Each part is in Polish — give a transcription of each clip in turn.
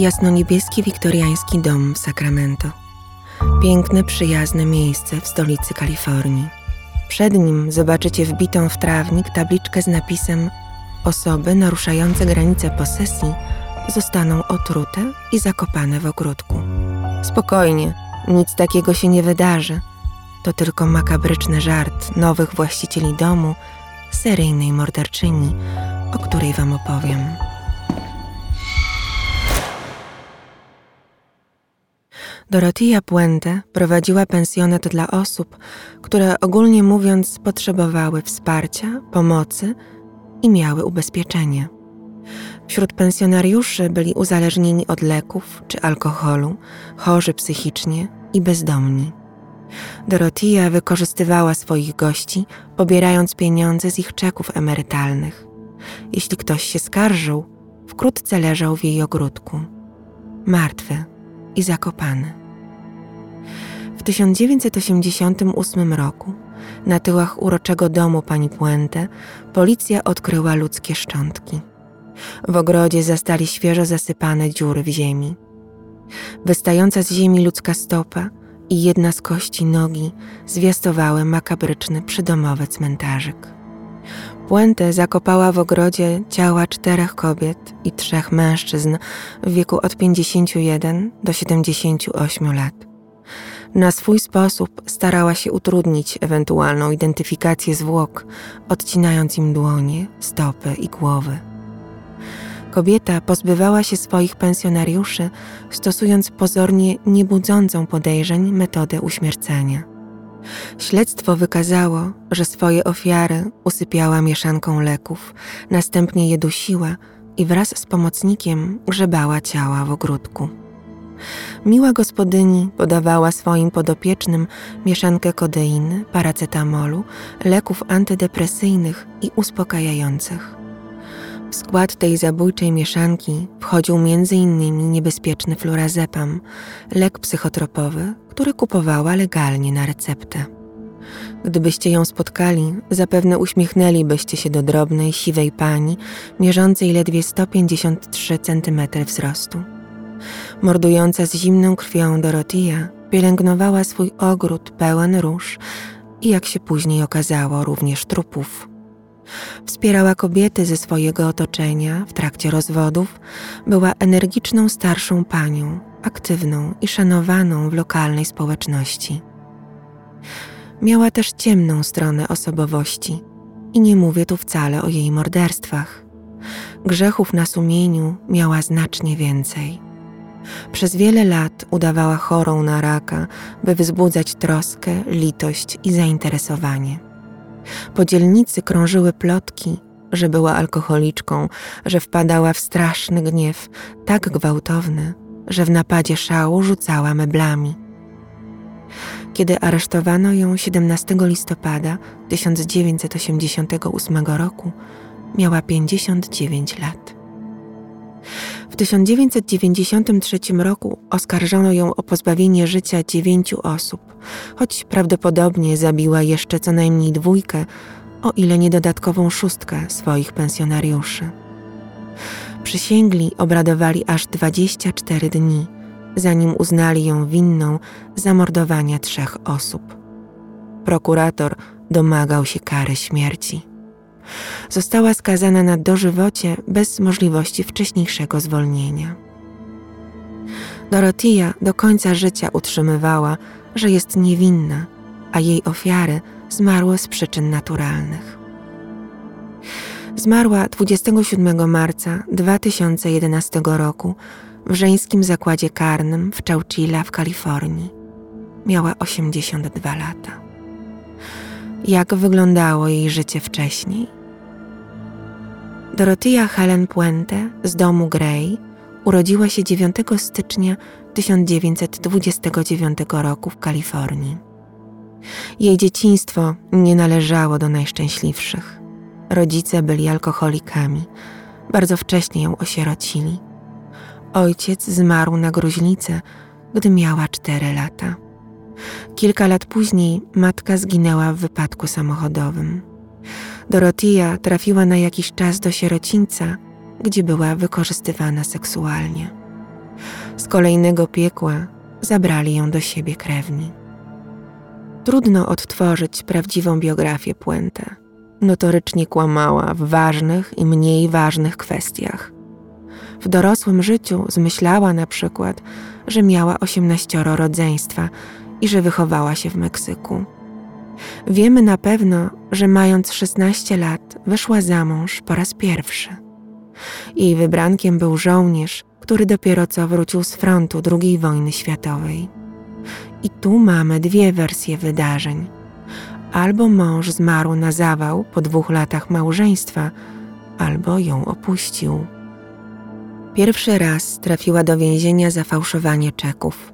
Jasno-niebieski wiktoriański dom w Sacramento. Piękne, przyjazne miejsce w stolicy Kalifornii. Przed nim zobaczycie wbitą w trawnik tabliczkę z napisem Osoby naruszające granice posesji zostaną otrute i zakopane w ogródku. Spokojnie, nic takiego się nie wydarzy. To tylko makabryczny żart nowych właścicieli domu, seryjnej morderczyni, o której wam opowiem. Dorotia Puente prowadziła pensjonat dla osób, które ogólnie mówiąc potrzebowały wsparcia, pomocy i miały ubezpieczenie. Wśród pensjonariuszy byli uzależnieni od leków czy alkoholu, chorzy psychicznie i bezdomni. Dorotia wykorzystywała swoich gości, pobierając pieniądze z ich czeków emerytalnych. Jeśli ktoś się skarżył, wkrótce leżał w jej ogródku, martwy i zakopany. W 1988 roku na tyłach uroczego domu pani Puente policja odkryła ludzkie szczątki. W ogrodzie zastali świeżo zasypane dziury w ziemi. Wystająca z ziemi ludzka stopa i jedna z kości nogi zwiastowały makabryczny przydomowy cmentarzyk. Puente zakopała w ogrodzie ciała czterech kobiet i trzech mężczyzn w wieku od 51 do 78 lat. Na swój sposób starała się utrudnić ewentualną identyfikację zwłok, odcinając im dłonie, stopy i głowy. Kobieta pozbywała się swoich pensjonariuszy, stosując pozornie niebudzącą podejrzeń metodę uśmiercenia. Śledztwo wykazało, że swoje ofiary usypiała mieszanką leków, następnie je dusiła i wraz z pomocnikiem grzebała ciała w ogródku. Miła gospodyni podawała swoim podopiecznym mieszankę kodeiny, paracetamolu, leków antydepresyjnych i uspokajających. W skład tej zabójczej mieszanki wchodził m.in. niebezpieczny flurazepam, lek psychotropowy, który kupowała legalnie na receptę. Gdybyście ją spotkali, zapewne uśmiechnęlibyście się do drobnej, siwej pani, mierzącej ledwie 153 cm wzrostu. Mordująca z zimną krwią Dorotia pielęgnowała swój ogród pełen róż i jak się później okazało, również trupów. Wspierała kobiety ze swojego otoczenia w trakcie rozwodów, była energiczną starszą panią, aktywną i szanowaną w lokalnej społeczności. Miała też ciemną stronę osobowości i nie mówię tu wcale o jej morderstwach. Grzechów na sumieniu miała znacznie więcej. Przez wiele lat udawała chorą na raka, by wzbudzać troskę, litość i zainteresowanie. Po dzielnicy krążyły plotki, że była alkoholiczką, że wpadała w straszny gniew, tak gwałtowny, że w napadzie szału rzucała meblami. Kiedy aresztowano ją 17 listopada 1988 roku, miała 59 lat. W 1993 roku oskarżono ją o pozbawienie życia dziewięciu osób, choć prawdopodobnie zabiła jeszcze co najmniej dwójkę, o ile nie dodatkową szóstkę swoich pensjonariuszy. Przysięgli obradowali aż 24 dni, zanim uznali ją winną zamordowania trzech osób. Prokurator domagał się kary śmierci. Została skazana na dożywocie bez możliwości wcześniejszego zwolnienia. Dorotia do końca życia utrzymywała, że jest niewinna, a jej ofiary zmarły z przyczyn naturalnych. Zmarła 27 marca 2011 roku w żeńskim zakładzie karnym w Chowchilla w Kalifornii. Miała 82 lata. Jak wyglądało jej życie wcześniej? Dorothea Helen Puente z domu Gray urodziła się 9 stycznia 1929 roku w Kalifornii. Jej dzieciństwo nie należało do najszczęśliwszych. Rodzice byli alkoholikami, bardzo wcześnie ją osierocili. Ojciec zmarł na gruźlicę, gdy miała cztery lata. Kilka lat później matka zginęła w wypadku samochodowym. Dorotia trafiła na jakiś czas do sierocińca, gdzie była wykorzystywana seksualnie. Z kolejnego piekła zabrali ją do siebie krewni. Trudno odtworzyć prawdziwą biografię Puente. Notorycznie kłamała w ważnych i mniej ważnych kwestiach. W dorosłym życiu zmyślała na przykład, że miała osiemnaścioro rodzeństwa i że wychowała się w Meksyku. Wiemy na pewno, że mając 16 lat wyszła za mąż po raz pierwszy. Jej wybrankiem był żołnierz, który dopiero co wrócił z frontu II wojny światowej. I tu mamy dwie wersje wydarzeń. Albo mąż zmarł na zawał po dwóch latach małżeństwa, albo ją opuścił. Pierwszy raz trafiła do więzienia za fałszowanie czeków.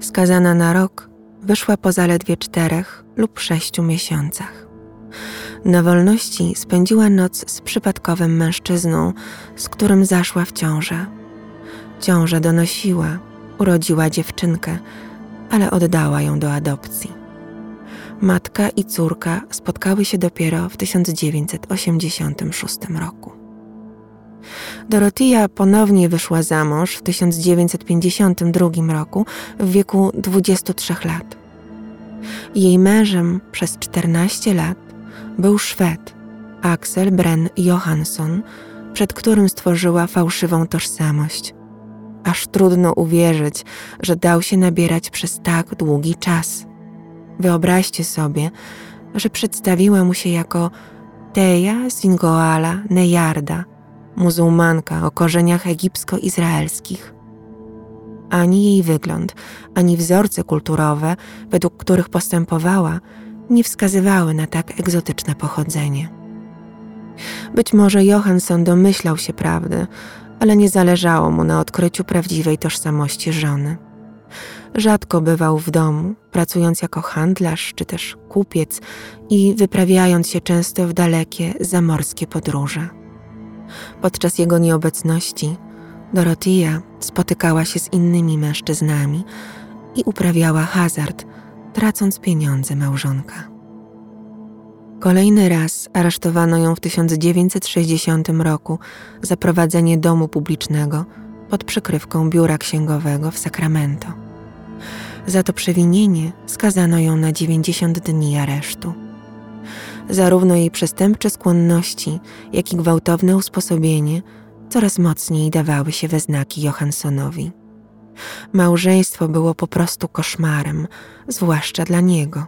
Skazana na rok, wyszła po zaledwie czterech lub sześciu miesiącach. Na wolności spędziła noc z przypadkowym mężczyzną, z którym zaszła w ciążę. Ciążę donosiła, urodziła dziewczynkę, ale oddała ją do adopcji. Matka i córka spotkały się dopiero w 1986 roku. Dorotia ponownie wyszła za mąż w 1952 roku w wieku 23 lat. Jej mężem przez 14 lat był Szwed Axel Bren Johansson, przed którym stworzyła fałszywą tożsamość. Aż trudno uwierzyć, że dał się nabierać przez tak długi czas. Wyobraźcie sobie, że przedstawiła mu się jako Teja Singoala Nejarda – muzułmanka o korzeniach egipsko-izraelskich. Ani jej wygląd, ani wzorce kulturowe, według których postępowała, nie wskazywały na tak egzotyczne pochodzenie. Być może Johansson domyślał się prawdy, ale nie zależało mu na odkryciu prawdziwej tożsamości żony. Rzadko bywał w domu, pracując jako handlarz czy też kupiec i wyprawiając się często w dalekie zamorskie podróże. Podczas jego nieobecności Dorotia spotykała się z innymi mężczyznami i uprawiała hazard, tracąc pieniądze małżonka. Kolejny raz aresztowano ją w 1960 roku za prowadzenie domu publicznego pod przykrywką biura księgowego w Sacramento. Za to przewinienie skazano ją na 90 dni aresztu. Zarówno jej przestępcze skłonności, jak i gwałtowne usposobienie coraz mocniej dawały się we znaki Johanssonowi. Małżeństwo było po prostu koszmarem, zwłaszcza dla niego.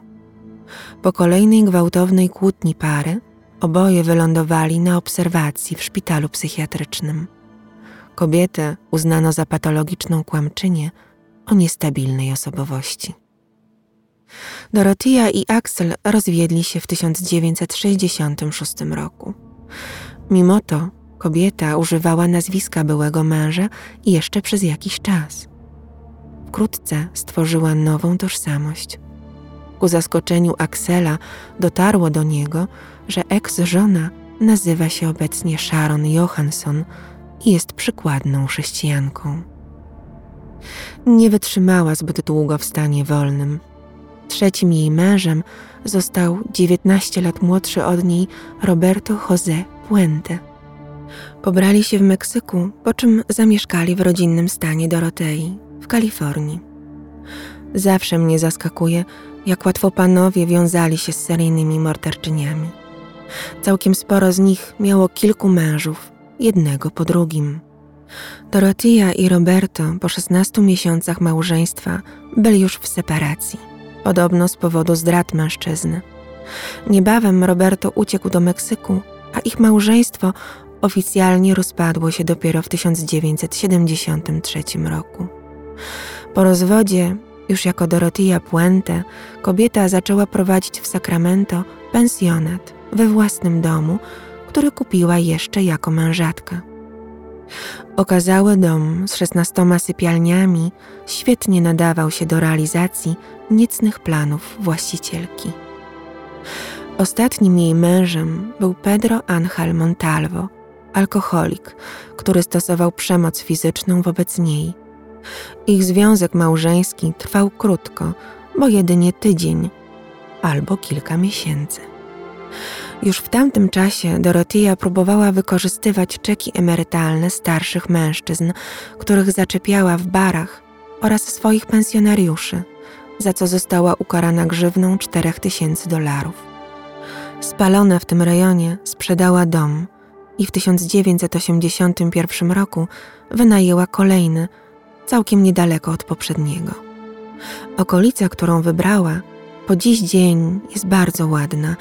Po kolejnej gwałtownej kłótni pary oboje wylądowali na obserwacji w szpitalu psychiatrycznym. Kobietę uznano za patologiczną kłamczynię o niestabilnej osobowości. Dorotia i Axel rozwiedli się w 1966 roku. Mimo to kobieta używała nazwiska byłego męża jeszcze przez jakiś czas. Wkrótce stworzyła nową tożsamość. Ku zaskoczeniu Axela dotarło do niego, że eks-żona nazywa się obecnie Sharon Johansson i jest przykładną chrześcijanką. Nie wytrzymała zbyt długo w stanie wolnym Trzecim jej mężem został 19 lat młodszy od niej Roberto José Puente. Pobrali się w Meksyku, po czym zamieszkali w rodzinnym stanie Dorotei w Kalifornii. Zawsze mnie zaskakuje, jak łatwo panowie wiązali się z seryjnymi morderczyniami. Całkiem sporo z nich miało kilku mężów, jednego po drugim. Dorotia i Roberto po 16 miesiącach małżeństwa byli już w separacji podobno z powodu zdrad mężczyzny. Niebawem Roberto uciekł do Meksyku, a ich małżeństwo oficjalnie rozpadło się dopiero w 1973 roku. Po rozwodzie, już jako Dorotia Puente, kobieta zaczęła prowadzić w Sacramento pensjonat we własnym domu, który kupiła jeszcze jako mężatka. Okazały dom z szesnastoma sypialniami świetnie nadawał się do realizacji niecnych planów właścicielki. Ostatnim jej mężem był Pedro Ángel Montalvo, alkoholik, który stosował przemoc fizyczną wobec niej. Ich związek małżeński trwał krótko, bo jedynie tydzień albo kilka miesięcy. Już w tamtym czasie Dorothea próbowała wykorzystywać czeki emerytalne starszych mężczyzn, których zaczepiała w barach oraz swoich pensjonariuszy, za co została ukarana grzywną 4000 dolarów. Spalona w tym rejonie sprzedała dom i w 1981 roku wynajęła kolejny, całkiem niedaleko od poprzedniego. Okolica, którą wybrała, po dziś dzień jest bardzo ładna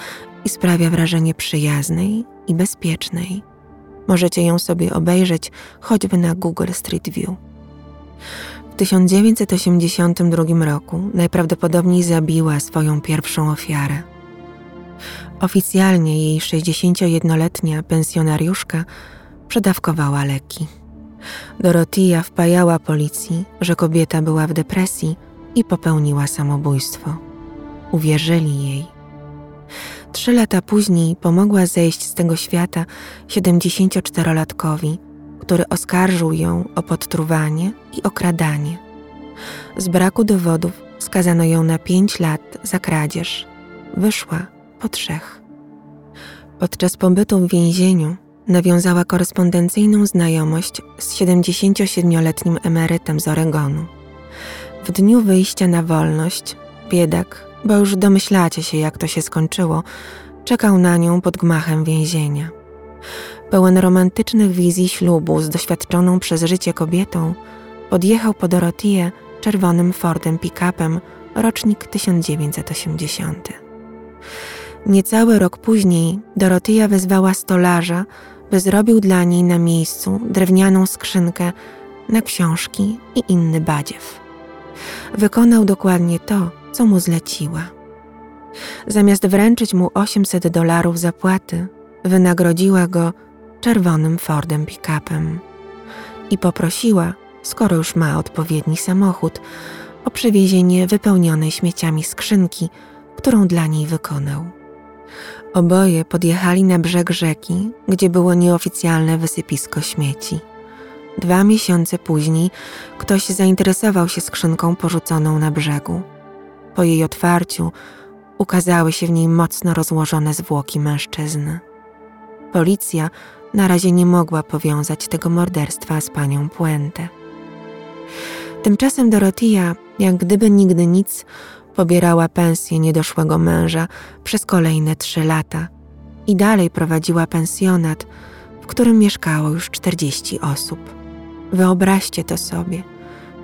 i sprawia wrażenie przyjaznej i bezpiecznej. Możecie ją sobie obejrzeć choćby na Google Street View. W 1982 roku najprawdopodobniej zabiła swoją pierwszą ofiarę. Oficjalnie jej 61-letnia pensjonariuszka przedawkowała leki. Dorotia wpajała policji, że kobieta była w depresji i popełniła samobójstwo. Uwierzyli jej. Trzy lata później pomogła zejść z tego świata 74-latkowi, który oskarżył ją o podtruwanie i okradanie. Z braku dowodów skazano ją na pięć lat za kradzież. Wyszła po trzech. Podczas pobytu w więzieniu nawiązała korespondencyjną znajomość z 77-letnim emerytem z Oregonu. W dniu wyjścia na wolność, biedak, bo już domyślacie się, jak to się skończyło, czekał na nią pod gmachem więzienia. Pełen romantycznych wizji ślubu z doświadczoną przez życie kobietą, podjechał po Dorotię czerwonym Fordem pick-upem, rocznik 1980. Niecały rok później Dorotyja wezwała stolarza, by zrobił dla niej na miejscu drewnianą skrzynkę na książki i inny badziew. Wykonał dokładnie to, co mu zleciła. Zamiast wręczyć mu 800 dolarów zapłaty, wynagrodziła go czerwonym Fordem pick-upem i poprosiła, skoro już ma odpowiedni samochód, o przewiezienie wypełnionej śmieciami skrzynki, którą dla niej wykonał. Oboje podjechali na brzeg rzeki, gdzie było nieoficjalne wysypisko śmieci. Dwa miesiące później ktoś zainteresował się skrzynką porzuconą na brzegu. Po jej otwarciu ukazały się w niej mocno rozłożone zwłoki mężczyzny. Policja na razie nie mogła powiązać tego morderstwa z panią Puente. Tymczasem Dorotia, jak gdyby nigdy nic, pobierała pensję niedoszłego męża przez kolejne trzy lata i dalej prowadziła pensjonat, w którym mieszkało już czterdzieści osób. Wyobraźcie to sobie,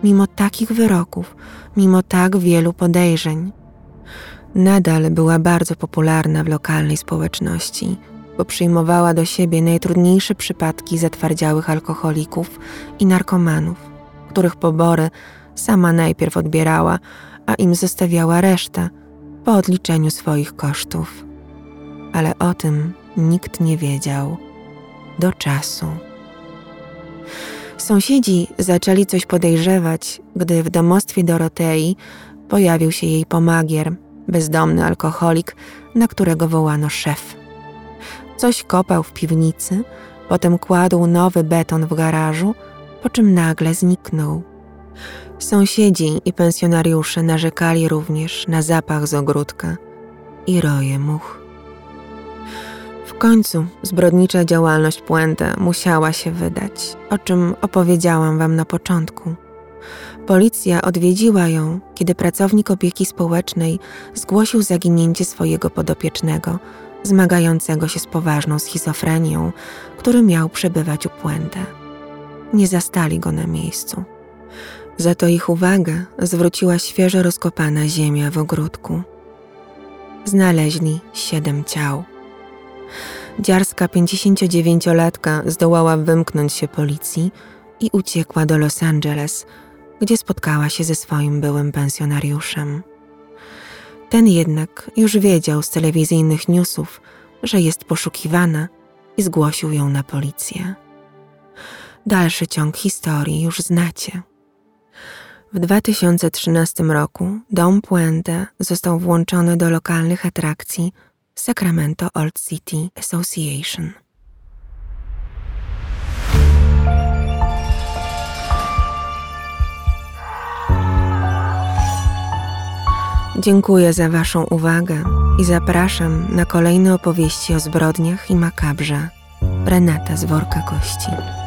mimo takich wyroków, mimo tak wielu podejrzeń. Nadal była bardzo popularna w lokalnej społeczności, bo przyjmowała do siebie najtrudniejsze przypadki zatwardziałych alkoholików i narkomanów, których pobory sama najpierw odbierała, a im zostawiała resztę po odliczeniu swoich kosztów. Ale o tym nikt nie wiedział do czasu. Sąsiedzi zaczęli coś podejrzewać, gdy w domostwie Dorotei pojawił się jej pomagier, bezdomny alkoholik, na którego wołano szef. Coś kopał w piwnicy, potem kładł nowy beton w garażu, po czym nagle zniknął. Sąsiedzi i pensjonariusze narzekali również na zapach z ogródka i roje much. W końcu zbrodnicza działalność Puente musiała się wydać, o czym opowiedziałam wam na początku. Policja odwiedziła ją, kiedy pracownik opieki społecznej zgłosił zaginięcie swojego podopiecznego, zmagającego się z poważną schizofrenią, który miał przebywać u Puente. Nie zastali go na miejscu. Za to ich uwagę zwróciła świeżo rozkopana ziemia w ogródku. Znaleźli siedem ciał. Dziarska 59-latka zdołała wymknąć się policji i uciekła do Los Angeles, gdzie spotkała się ze swoim byłym pensjonariuszem. Ten jednak już wiedział z telewizyjnych newsów, że jest poszukiwana i zgłosił ją na policję. Dalszy ciąg historii już znacie. W 2013 roku Dom Puente został włączony do lokalnych atrakcji Sacramento Old City Association. Dziękuję za Waszą uwagę i zapraszam na kolejne opowieści o zbrodniach i makabrze. Renata z worka kości.